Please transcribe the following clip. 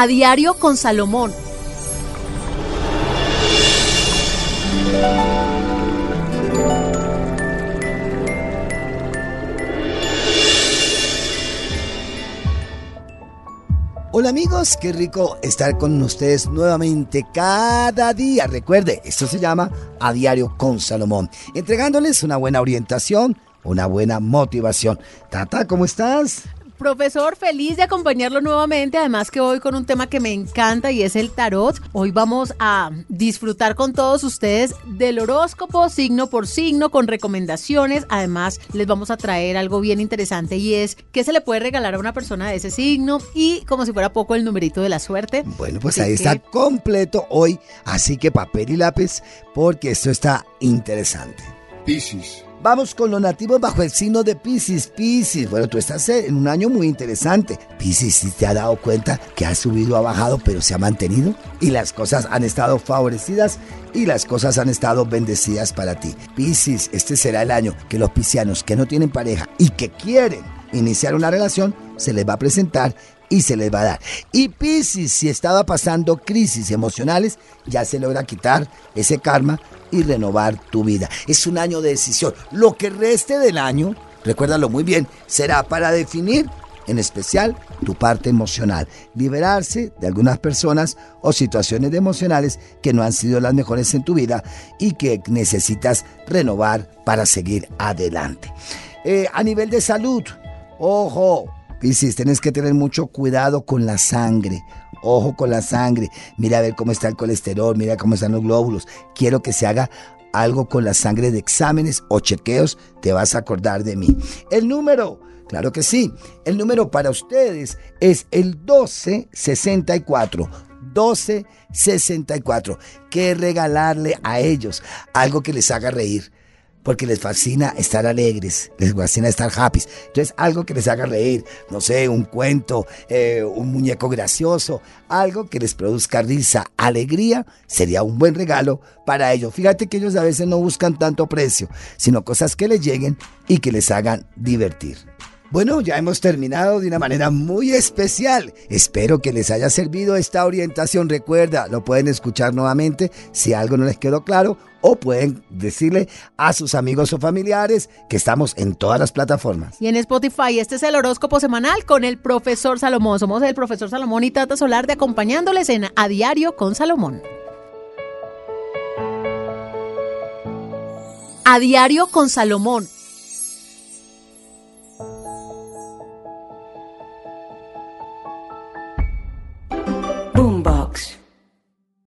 A Diario con Salomón. Hola amigos, qué rico estar con ustedes nuevamente cada día. Recuerde, esto se llama A Diario con Salomón, entregándoles una buena orientación, una buena motivación. Tata, ¿cómo estás? Profesor, feliz de acompañarlo nuevamente, además que hoy con un tema que me encanta y es el tarot. Hoy vamos a disfrutar con todos ustedes del horóscopo signo por signo con recomendaciones. Además, les vamos a traer algo bien interesante y es qué se le puede regalar a una persona de ese signo y como si fuera poco el numerito de la suerte. Bueno, pues ahí está completo hoy, así que papel y lápiz porque esto está interesante. Piscis Vamos con los nativos bajo el signo de Pisces. Pisces, bueno, tú estás en un año muy interesante. Pisces, si te ha dado cuenta que ha subido, ha bajado, pero se ha mantenido y las cosas han estado favorecidas y las cosas han estado bendecidas para ti. Pisces, este será el año que los piscianos que no tienen pareja y que quieren iniciar una relación, se les va a presentar y se les va a dar. Y Pisces, si estaba pasando crisis emocionales, ya se logra quitar ese karma y renovar tu vida. Es un año de decisión. Lo que reste del año, recuérdalo muy bien, será para definir en especial tu parte emocional, liberarse de algunas personas o situaciones emocionales que no han sido las mejores en tu vida y que necesitas renovar para seguir adelante. Eh, a nivel de salud, ojo, Piscis, tienes que tener mucho cuidado con la sangre. Ojo con la sangre. Mira a ver cómo está el colesterol, mira cómo están los glóbulos. Quiero que se haga algo con la sangre de exámenes o chequeos. Te vas a acordar de mí. El número, claro que sí. El número para ustedes es el 1264. 1264. ¿Qué regalarle a ellos? Algo que les haga reír porque les fascina estar alegres, les fascina estar happy. Entonces, algo que les haga reír, no sé, un cuento, eh, un muñeco gracioso, algo que les produzca risa, alegría, sería un buen regalo para ellos. Fíjate que ellos a veces no buscan tanto precio, sino cosas que les lleguen y que les hagan divertir. Bueno, ya hemos terminado de una manera muy especial. Espero que les haya servido esta orientación. Recuerda, lo pueden escuchar nuevamente si algo no les quedó claro o pueden decirle a sus amigos o familiares que estamos en todas las plataformas. Y en Spotify, este es el horóscopo semanal con el profesor Salomón. Somos el profesor Salomón y Tata Solar de acompañándoles en A Diario con Salomón. A Diario con Salomón